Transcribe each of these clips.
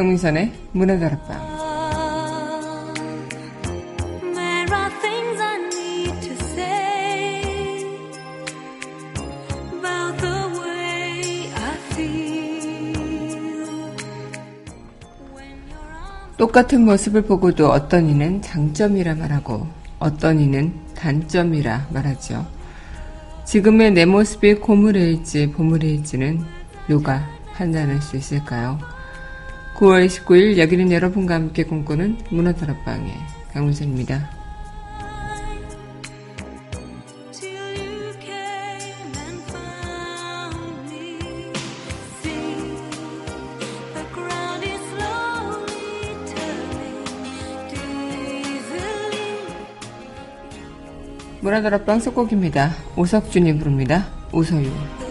강민선의 문화다락방 똑같은 모습을 보고도 어떤 이는 장점이라 말하고 어떤 이는 단점이라 말하죠. 지금의 내 모습이 고물일지 보물일지는 누가 판단할 수 있을까요? 9월 19일 여기는 여러분과 함께 꿈꾸는 문화다락방의 강문선입니다. 문화다락방 속곡입니다. 오석준이 부릅니다. 우서유.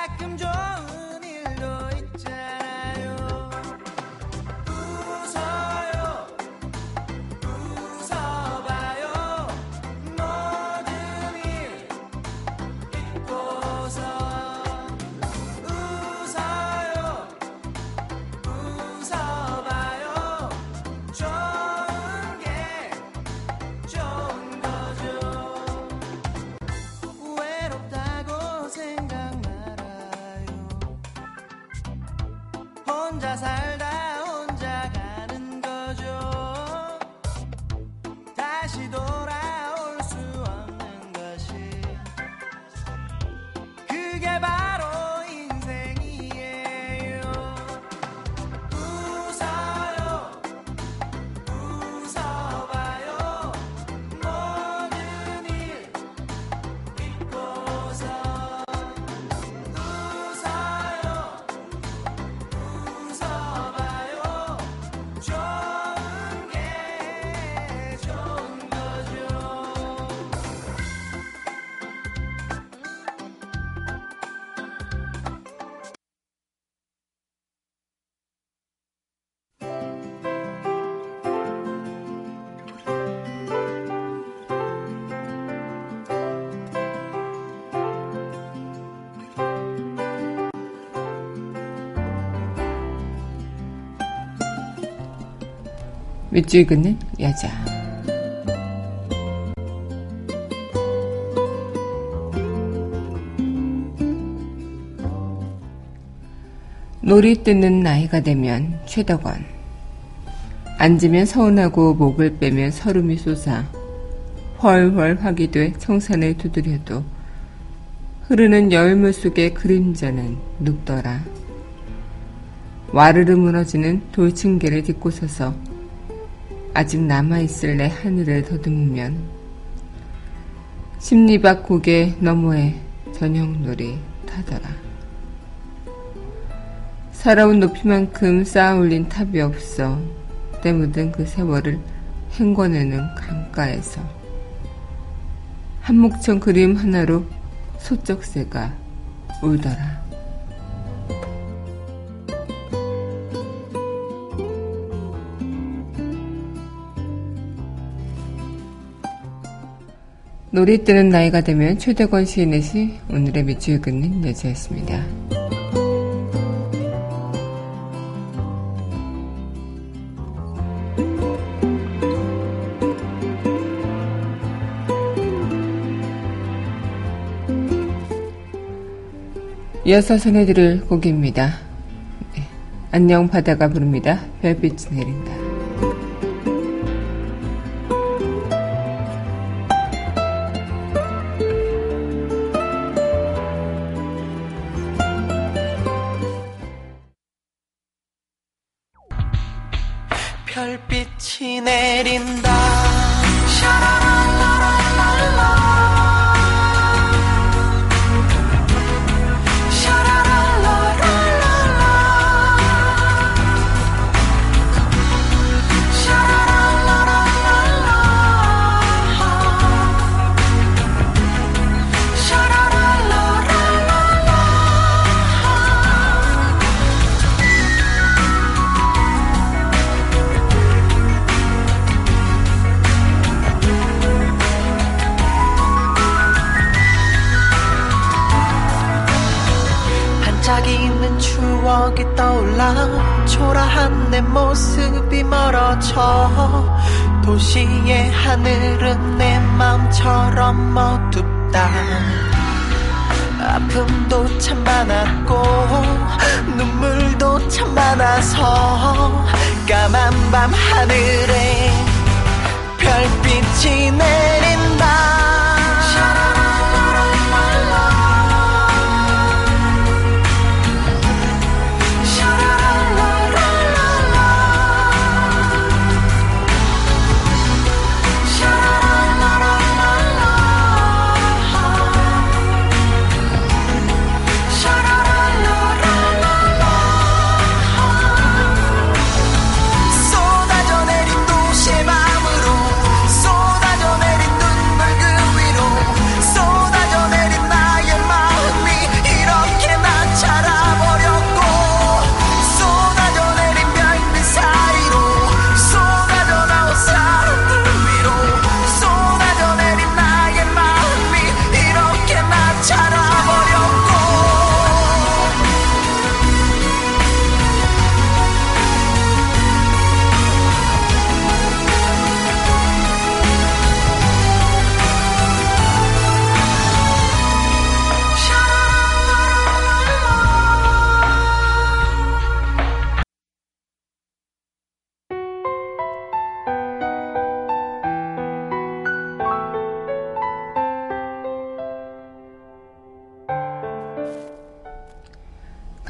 가끔 좋은 밑줄 긋는 여자. 놀이 뜯는 나이가 되면 최덕원. 앉으면 서운하고 목을 빼면 서름이 솟아 훨훨 확이 돼 청산을 두드려도 흐르는 열물 속의 그림자는 눕더라. 와르르 무너지는 돌층계를 딛고 서서 아직 남아있을 내 하늘을 더듬으면 심리박 고개 너머에 저녁놀이 타더라. 살아온 높이만큼 쌓아 올린 탑이 없어 때 묻은 그 세월을 행궈내는 강가에서 한목천 그림 하나로 소쩍새가 울더라. 놀이 뜨는 나이가 되면 최대권 시인의 시 오늘의 밑줄 긋는 여자였습니다. 이어서 전해드릴 곡입니다. 네. 안녕 바다가 부릅니다. 별빛이 내린다. 멀어져 도시의 하늘은 내 마음처럼 어둡다. 아픔도 참 많았고 눈물도 참 많아서 까만 밤 하늘에 별빛이 내린다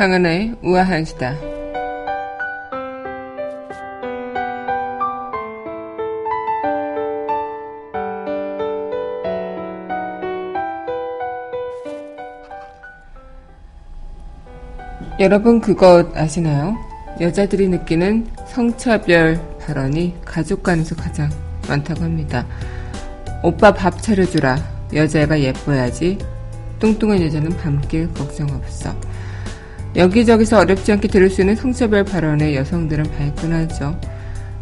강하나의 우아한 수다. 여러분 그것 아시나요? 여자들이 느끼는 성차별 발언이 가족 간에서 가장 많다고 합니다. 오빠 밥 차려주라. 여자애가 예뻐야지. 뚱뚱한 여자는 밤길 걱정 없어. 여기저기서 어렵지 않게 들을 수 있는 성차별 발언에 여성들은 발끈하죠.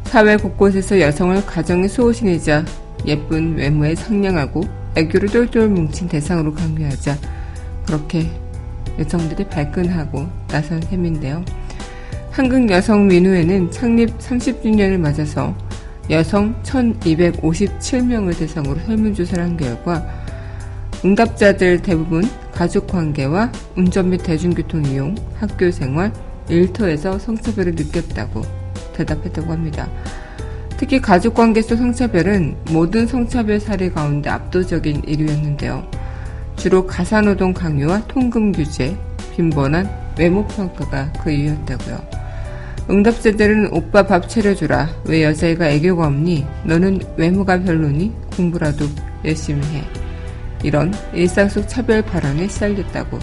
사회 곳곳에서 여성을 가정의 수호신이자 예쁜 외모에 상냥하고 애교를 똘똘 뭉친 대상으로 강요하자 그렇게 여성들이 발끈하고 나선 셈인데요. 한국여성민우회는 창립 30주년을 맞아서 여성 1257명을 대상으로 설문조사를 한 결과 응답자들 대부분 가족 관계와 운전 및 대중교통 이용, 학교 생활, 일터에서 성차별을 느꼈다고 대답했다고 합니다. 특히 가족 관계에서 성차별은 모든 성차별 사례 가운데 압도적인 1위였는데요. 주로 가사노동 강요와 통금 규제, 빈번한 외모 평가가 그 이유였다고요. 응답자들은 오빠 밥 차려주라. 왜 여자애가 애교가 없니? 너는 외모가 별로니? 공부라도 열심히 해. 이런 일상 속 차별 발언에 시달렸다고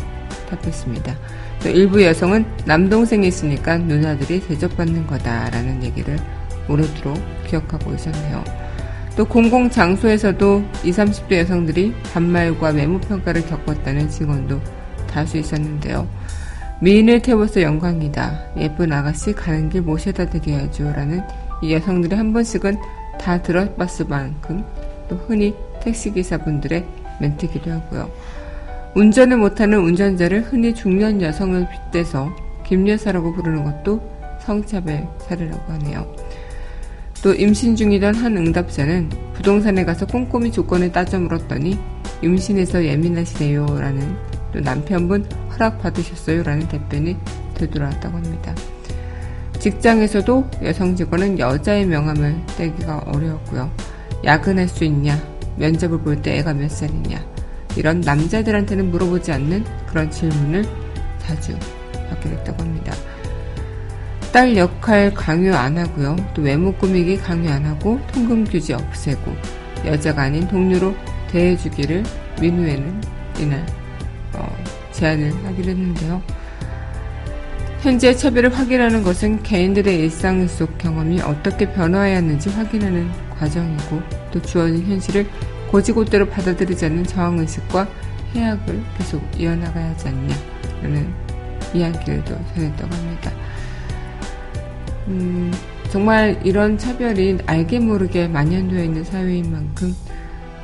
답했습니다. 또 일부 여성은 남동생이 있으니까 누나들이 대접받는 거다라는 얘기를 오래도록 기억하고 있었네요. 또 공공 장소에서도 20, 30대 여성들이 반말과 외모 평가를 겪었다는 증언도 다수 있었는데요. 미인을 태워서 영광이다. 예쁜 아가씨 가는 길 모셔다 드려야죠. 라는 이 여성들이 한 번씩은 다 들어봤을 만큼 또 흔히 택시기사분들의 멘트기도 하고요. 운전을 못하는 운전자를 흔히 중년 여성을 빗대서 김여사라고 부르는 것도 성차별 사례라고 하네요. 또 임신 중이던 한 응답자는 부동산에 가서 꼼꼼히 조건을 따져 물었더니 임신해서 예민하시네요 라는 또 남편분 허락 받으셨어요? 라는 답변이 되돌아왔다고 합니다. 직장에서도 여성 직원은 여자의 명함을 떼기가 어려웠고요. 야근할 수 있냐? 면접을 볼 때 애가 몇 살이냐? 이런 남자들한테는 물어보지 않는 그런 질문을 자주 받게 됐다고 합니다. 딸 역할 강요 안 하고요. 또 외모 꾸미기 강요 안 하고 통금 규제 없애고 여자가 아닌 동료로 대해주기를 민후에는 이날 어, 제안을 하기로 했는데요. 현재 차별을 확인하는 것은 개인들의 일상 속 경험이 어떻게 변화해왔는지 확인하는 과정이고 또 주어진 현실을 고지고대로 받아들이지 않는 저항의식과 해악을 계속 이어나가야 하지 않냐라는 이야기를 또 전했다고 합니다. 음, 정말 이런 차별이 알게 모르게 만연되어 있는 사회인 만큼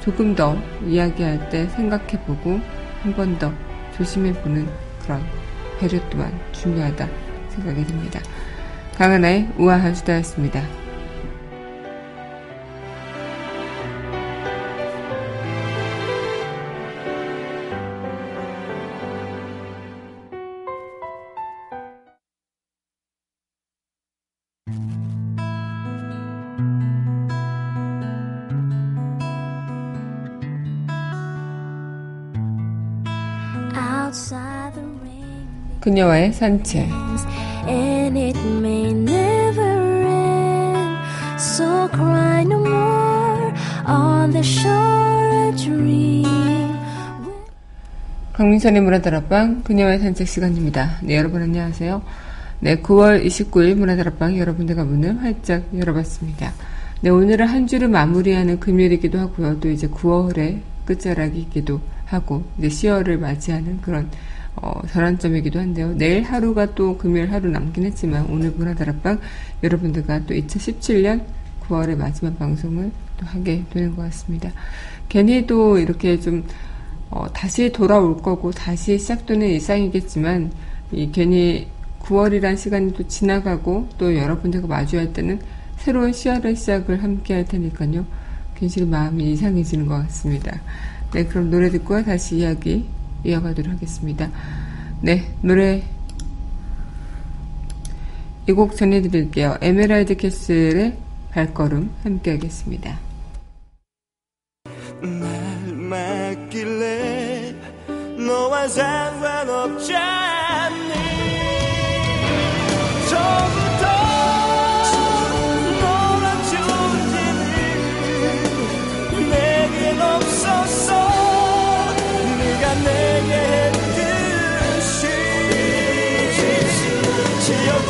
조금 더 이야기할 때 생각해보고 한 번 더 조심해보는 그런 배려 또한 중요하다 생각이 듭니다. 강하나의 우아한 수다였습니다. 그녀와의 산책. begins, and it may never end. So cry no more on the shore a dream. 강민선의 문화다락방 그녀와의 산책 시간입니다. 네, 여러분 안녕하세요. 네, 9월 29일 문화다락방 여러분들과 문을 활짝 열어봤습니다. 네, 오늘은 한 주를 마무리하는 금요일이기도 하고요. 또 이제 9월의 끝자락이기도 하고 이제 10월을 맞이하는 그런 어, 전환점이기도 한데요. 내일 하루가 또 금요일 하루 남긴 했지만 오늘 문화다락방 여러분들과 또 2017년 9월의 마지막 방송을 또 하게 되는 것 같습니다. 괜히 또 이렇게 좀 어, 다시 돌아올 거고 다시 시작되는 일상이겠지만 이 괜히 9월이란 시간이 또 지나가고 또 여러분들과 마주할 때는 새로운 시야의 시작을 함께 할 테니까요. 괜시리 마음이 이상해지는 것 같습니다. 네, 그럼 노래 듣고 다시 이야기 이어가도록 하겠습니다. 네, 노래 이 곡 전해드릴게요. 에메랄드 캐슬의 발걸음 함께 하겠습니다. 날 맡길래 너와 상관없지 않 기억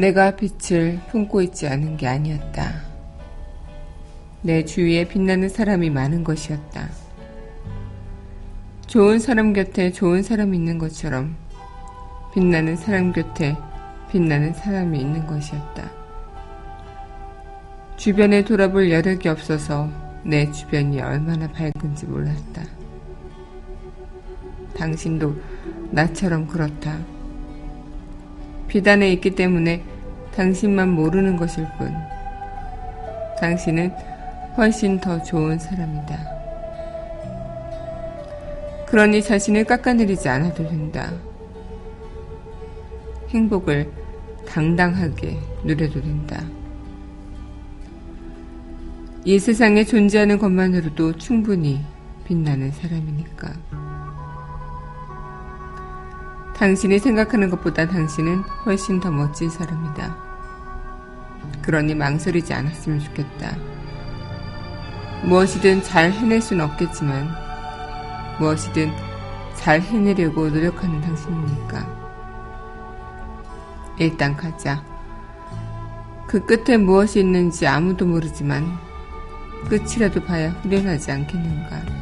내가 빛을 품고 있지 않은 게 아니었다. 내 주위에 빛나는 사람이 많은 것이었다. 좋은 사람 곁에 좋은 사람이 있는 것처럼 빛나는 사람 곁에 빛나는 사람이 있는 것이었다. 주변에 돌아볼 여력이 없어서 내 주변이 얼마나 밝은지 몰랐다. 당신도 나처럼 그렇다. 비단에 있기 때문에 당신만 모르는 것일 뿐. 당신은 훨씬 더 좋은 사람이다. 그러니 자신을 깎아내리지 않아도 된다. 행복을 당당하게 누려도 된다. 이 세상에 존재하는 것만으로도 충분히 빛나는 사람이니까. 당신이 생각하는 것보다 당신은 훨씬 더 멋진 사람이다. 그러니 망설이지 않았으면 좋겠다. 무엇이든 잘 해낼 수는 없겠지만, 무엇이든 잘 해내려고 노력하는 당신이니까. 일단 가자. 그 끝에 무엇이 있는지 아무도 모르지만, 끝이라도 봐야 후련하지 않겠는가.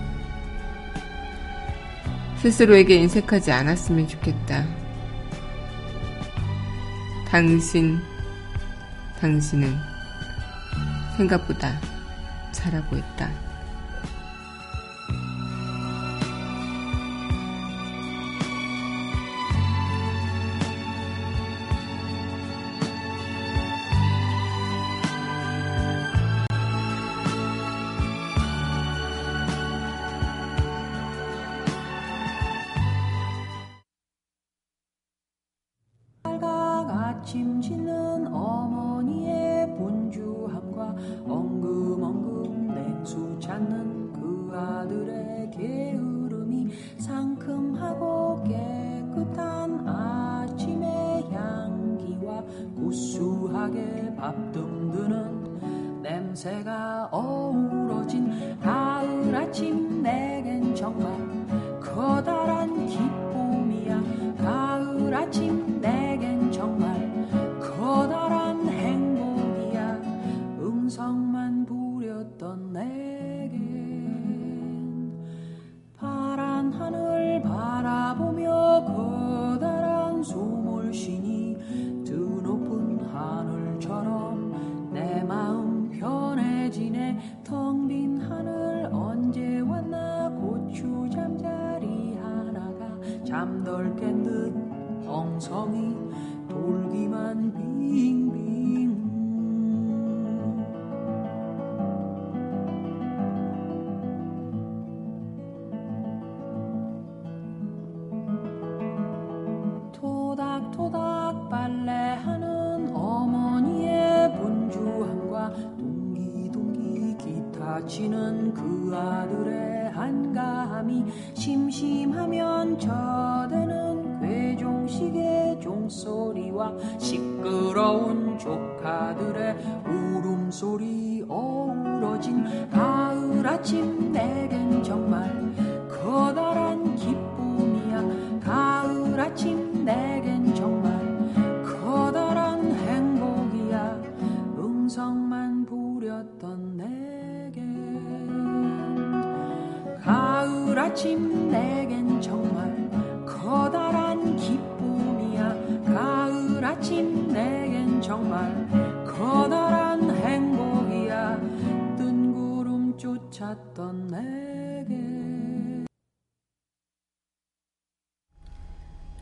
스스로에게 인색하지 않았으면 좋겠다. 당신, 당신은 생각보다 잘하고 있다.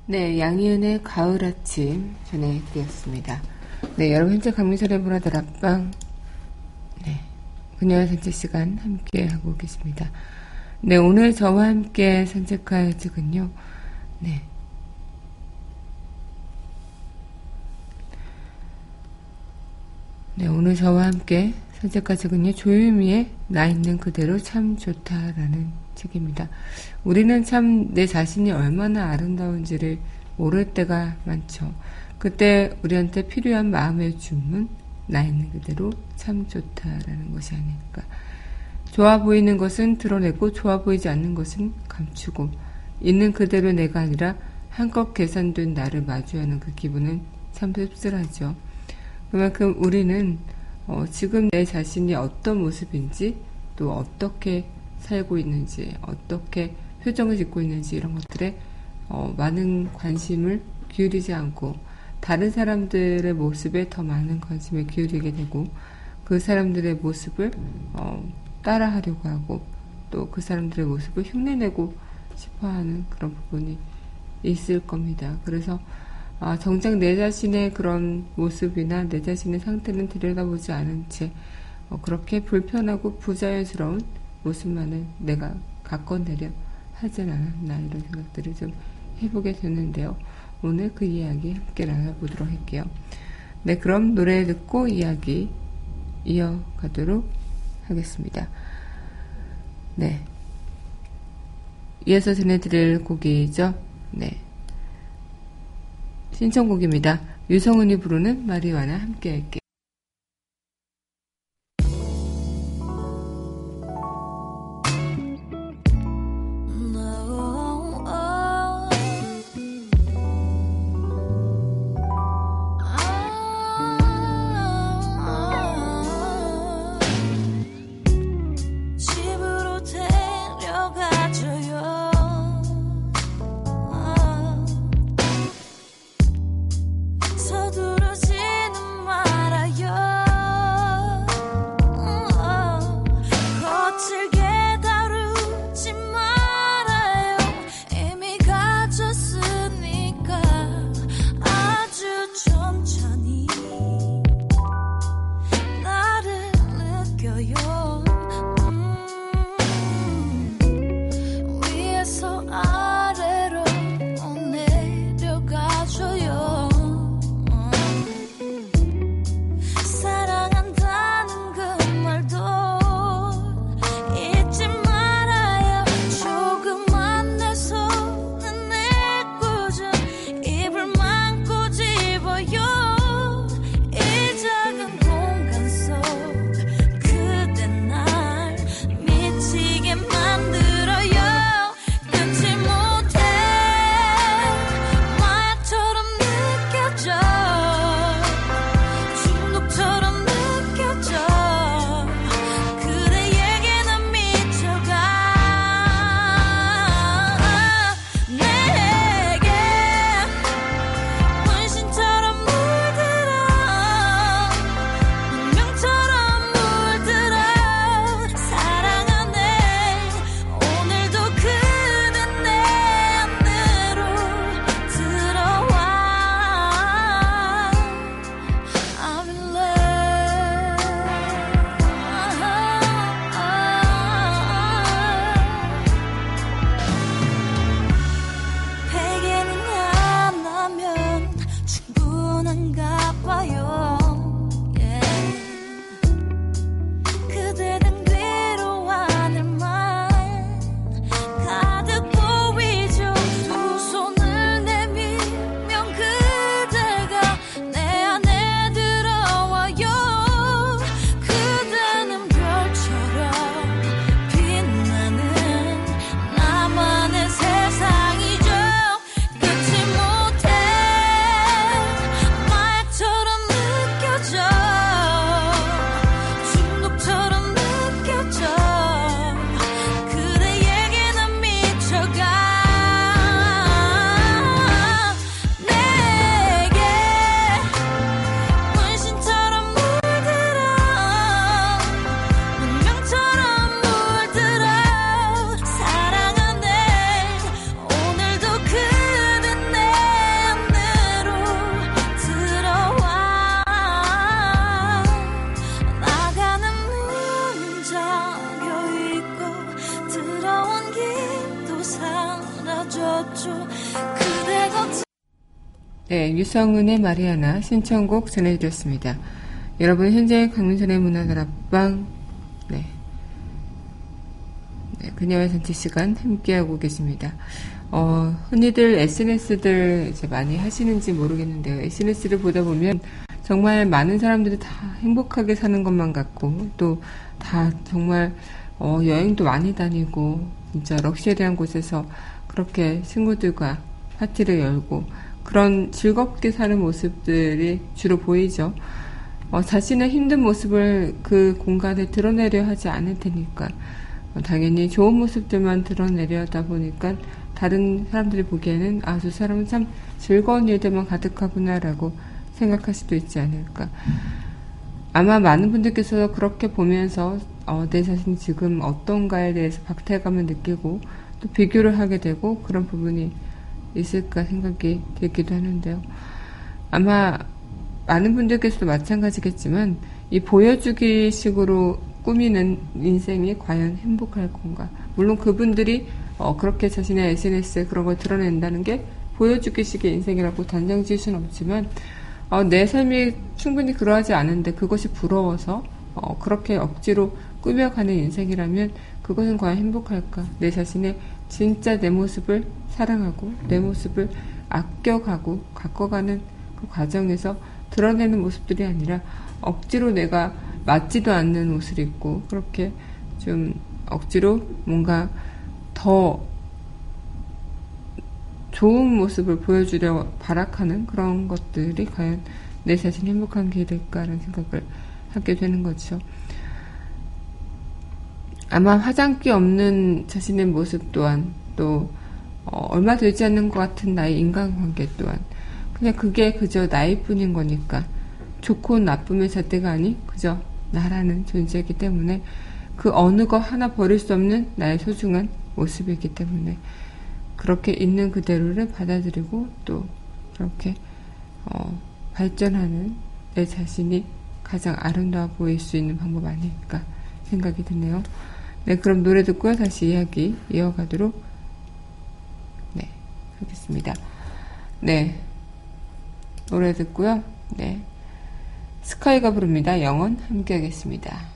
네, 양희은의 가을 아침 전해드렸습니다. 네, 여러분 현재 강민선의 문화들 앞방 네, 그녀의 산책 시간 함께 하고 계십니다. 네, 오늘 저와 함께 산책할 책은요. 네. 네, 오늘 저와 함께 책은요. 조유미의 나 있는 그대로 참 좋다라는 책입니다. 우리는 참 내 자신이 얼마나 아름다운지를 모를 때가 많죠. 그때 우리한테 필요한 마음의 주문, 나 있는 그대로 참 좋다라는 것이 아닐까. 좋아 보이는 것은 드러내고 좋아 보이지 않는 것은 감추고 있는 그대로 내가 아니라 한껏 계산된 나를 마주하는 그 기분은 참 씁쓸하죠. 그만큼 우리는 어, 지금 내 자신이 어떤 모습인지 또 어떻게 살고 있는지 어떻게 표정을 짓고 있는지 이런 것들에 어, 많은 관심을 기울이지 않고 다른 사람들의 모습에 더 많은 관심을 기울이게 되고 그 사람들의 모습을 어, 따라하려고 하고 또 그 사람들의 모습을 흉내내고 싶어하는 그런 부분이 있을 겁니다. 그래서 아, 정작 내 자신의 그런 모습이나 내 자신의 상태는 들여다보지 않은 채 어, 그렇게 불편하고 부자연스러운 모습만을 내가 가꿔내려 하진 않았나 이런 생각들을 좀 해보게 되는데요. 오늘 그 이야기 함께 나눠보도록 할게요. 네, 그럼 노래 듣고 이야기 이어가도록 하겠습니다. 네. 이어서 전해드릴 곡이죠. 네. 신청곡입니다. 유성은이 부르는 마리와나 함께 할게요. 네, 유성은의 마리아나 신청곡 전해드렸습니다. 여러분 현재 강민선의 문화다락방 네, 네, 그녀의 산책 시간 함께하고 계십니다. 어, 흔히들 SNS들 이제 많이 하시는지 모르겠는데요. SNS를 보다 보면 정말 많은 사람들이 다 행복하게 사는 것만 같고 또 다 정말 어, 여행도 많이 다니고 진짜 럭셔리한 곳에서 그렇게 친구들과 파티를 열고 그런 즐겁게 사는 모습들이 주로 보이죠. 어, 자신의 힘든 모습을 그 공간에 드러내려 하지 않을 테니까 어, 당연히 좋은 모습들만 드러내려다 보니까 다른 사람들이 보기에는 아 저 사람은 참 즐거운 일들만 가득하구나라고 생각할 수도 있지 않을까. 아마 많은 분들께서 그렇게 보면서 어, 내 자신이 지금 어떤가에 대해서 박탈감을 느끼고 또 비교를 하게 되고 그런 부분이 있을까 생각이 들기도 하는데요. 아마 많은 분들께서도 마찬가지겠지만 이 보여주기 식으로 꾸미는 인생이 과연 행복할 건가? 물론 그분들이 어, 그렇게 자신의 SNS에 그런 걸 드러낸다는 게 보여주기 식의 인생이라고 단정 지을 수는 없지만 어, 내 삶이 충분히 그러하지 않은데 그것이 부러워서 어, 그렇게 억지로 꾸며가는 인생이라면 그것은 과연 행복할까? 내 자신의 진짜 내 모습을 사랑하고 내 모습을 아껴가고 가꿔가는 그 과정에서 드러내는 모습들이 아니라 억지로 내가 맞지도 않는 옷을 입고 그렇게 좀 억지로 뭔가 더 좋은 모습을 보여주려 발악하는 그런 것들이 과연 내 자신이 행복한 길일까라는 생각을 하게 되는 거죠. 아마 화장기 없는 자신의 모습 또한 또 어, 얼마 되지 않는 것 같은 나의 인간관계 또한 그냥 그게 그저 나이뿐인 거니까 좋고 나쁨의 잣대가 아닌 그저 나라는 존재이기 때문에 그 어느 것 하나 버릴 수 없는 나의 소중한 모습이기 때문에 그렇게 있는 그대로를 받아들이고 또 그렇게 어, 발전하는 내 자신이 가장 아름다워 보일 수 있는 방법 아닐까 생각이 드네요. 네, 그럼 노래 듣고요. 다시 이야기 이어가도록 네, 하겠습니다. 네, 노래 듣고요. 네, 스카이가 부릅니다. 영원 함께 하겠습니다.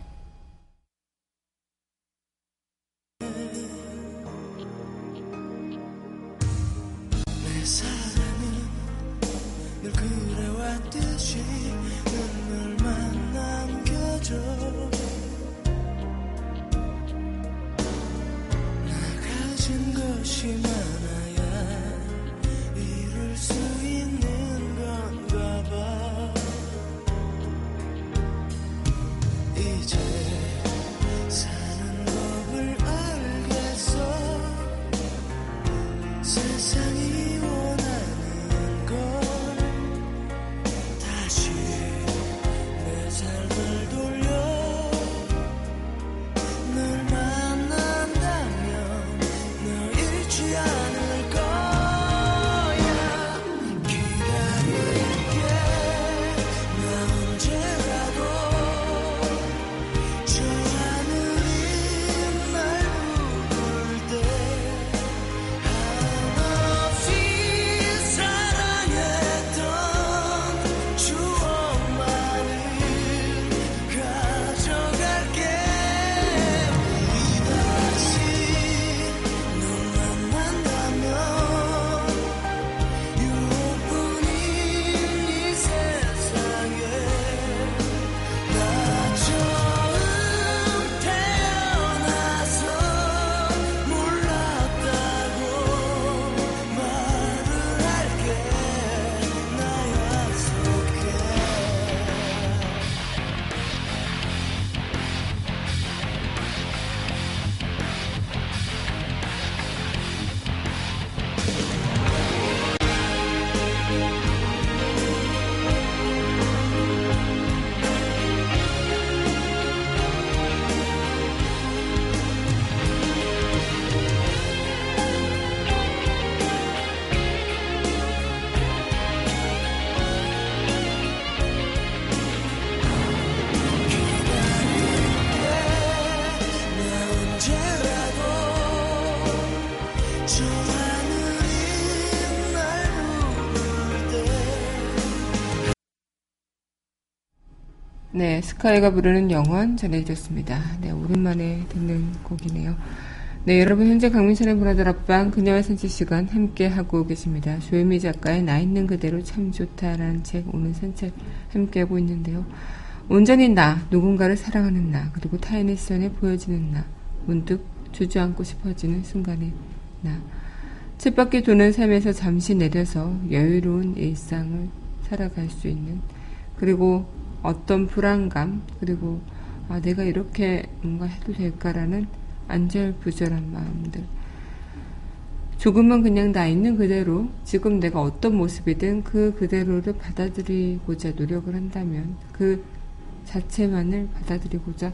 네, 스카이가 부르는 영원 전해드렸습니다. 네, 오랜만에 듣는 곡이네요. 네, 여러분 현재 강민선의 문화들 앞방 그녀의 산책 시간 함께 하고 계십니다. 조유미 작가의 나 있는 그대로 참 좋다라는 책 오늘 산책 함께 하고 있는데요. 온전히 나, 누군가를 사랑하는 나, 그리고 타인의 시선에 보여지는 나, 문득 주저앉고 싶어지는 순간의 나. 쳇바퀴 도는 삶에서 잠시 내려서 여유로운 일상을 살아갈 수 있는 그리고 어떤 불안감 그리고 아, 내가 이렇게 뭔가 해도 될까라는 안절부절한 마음들. 조금은 그냥 나 있는 그대로 지금 내가 어떤 모습이든 그 그대로를 받아들이고자 노력을 한다면 그 자체만을 받아들이고자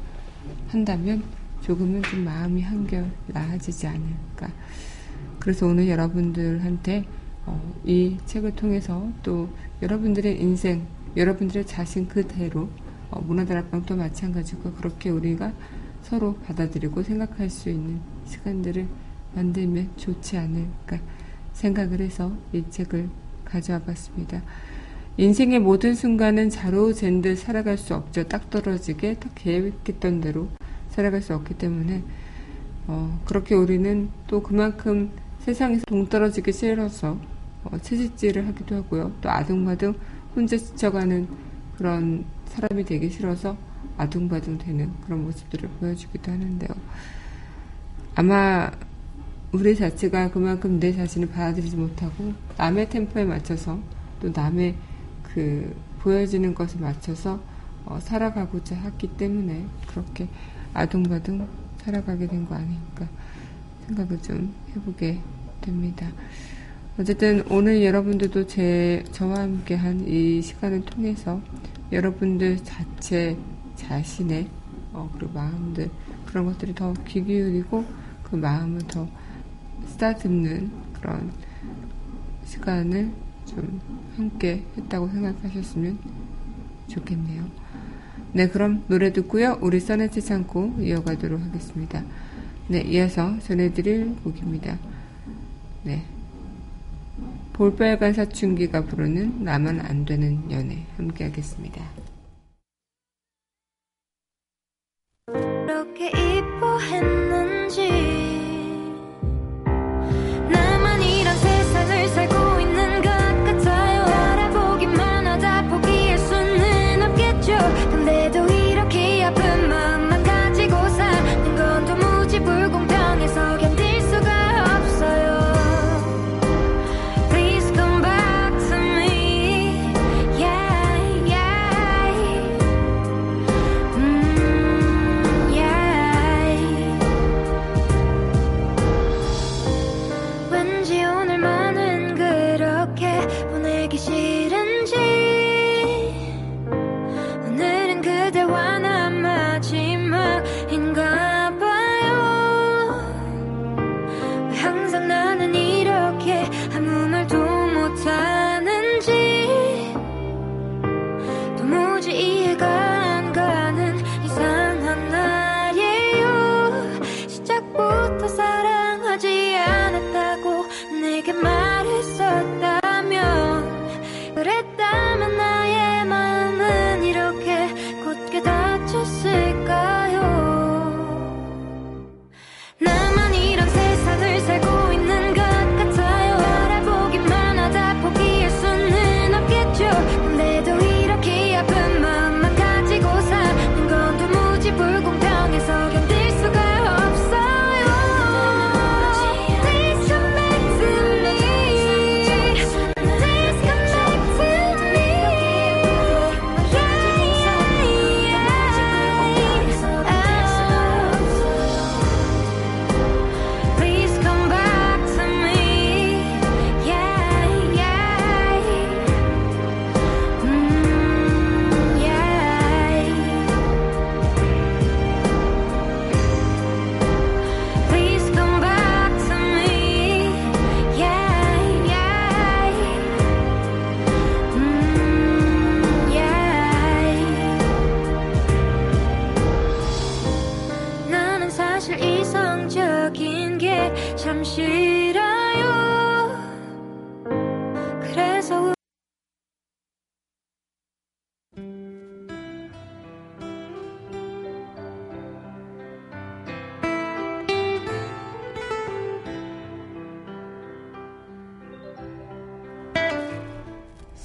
한다면 조금은 좀 마음이 한결 나아지지 않을까. 그래서 오늘 여러분들한테 어, 이 책을 통해서 또 여러분들의 인생, 여러분들의 자신 그대로 어, 문화다락방도 마찬가지고 그렇게 우리가 서로 받아들이고 생각할 수 있는 시간들을 만들면 좋지 않을까 생각을 해서 이 책을 가져와 봤습니다. 인생의 모든 순간은 자로 잰듯 살아갈 수 없죠. 딱 떨어지게 딱 계획했던 대로 살아갈 수 없기 때문에 어, 그렇게 우리는 또 그만큼 세상에서 동떨어지기 싫어서 어, 채찍질을 하기도 하고요. 또 아둥바둥 혼자 지쳐가는 그런 사람이 되기 싫어서 아둥바둥 되는 그런 모습들을 보여주기도 하는데요. 아마 우리 자체가 그만큼 내 자신을 받아들이지 못하고 남의 템포에 맞춰서 또 남의 그 보여지는 것에 맞춰서 어, 살아가고자 했기 때문에 그렇게 아둥바둥 살아가게 된 거 아닐까 생각을 좀 해보게 됩니다. 어쨌든 오늘 여러분들도 제 저와 함께 한 이 시간을 통해서 여러분들 자체 자신의 어, 그리고 마음들 그런 것들이 더 귀 기울이고 그 마음을 더 쓰다듬는 그런 시간을 좀 함께 했다고 생각하셨으면 좋겠네요. 네, 그럼 노래 듣고요. 우리 써내지 참고 이어가도록 하겠습니다. 네, 이어서 전해드릴 곡입니다. 네. 볼빨간 사춘기가 부르는 나만 안 되는 연애 함께 하겠습니다.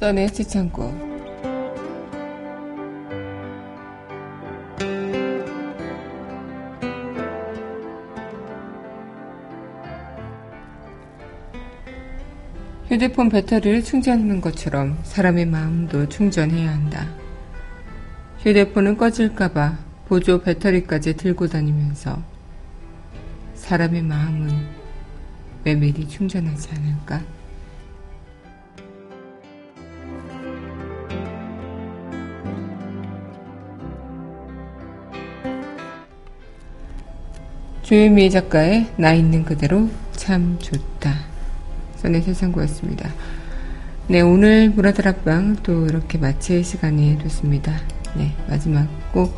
써내 지창고 휴대폰 배터리를 충전하는 것처럼 사람의 마음도 충전해야 한다. 휴대폰은 꺼질까봐 보조 배터리까지 들고 다니면서 사람의 마음은 왜 미리 충전하지 않을까? 조유미 작가의 나 있는 그대로 참 좋다. 선의 세상고였습니다. 네, 오늘 문화다락방 또 이렇게 마칠 시간이 됐습니다. 네, 마지막 곡.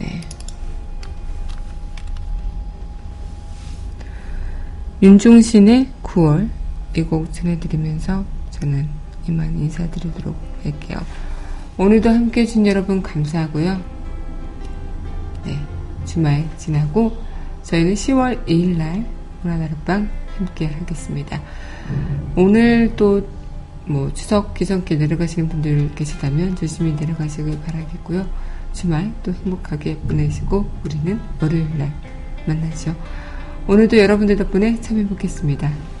네. 윤종신의 9월 이 곡 전해드리면서 저는 이만 인사드리도록 할게요. 오늘도 함께 해준 여러분 감사하고요. 네, 주말 지나고 저희는 10월 2일날 문화다락방 함께 하겠습니다. 오늘 또 뭐 추석 기성길 내려가시는 분들 계시다면 조심히 내려가시길 바라겠고요. 주말 또 행복하게 보내시고 우리는 월요일 날 만나죠. 오늘도 여러분들 덕분에 참 행복했습니다.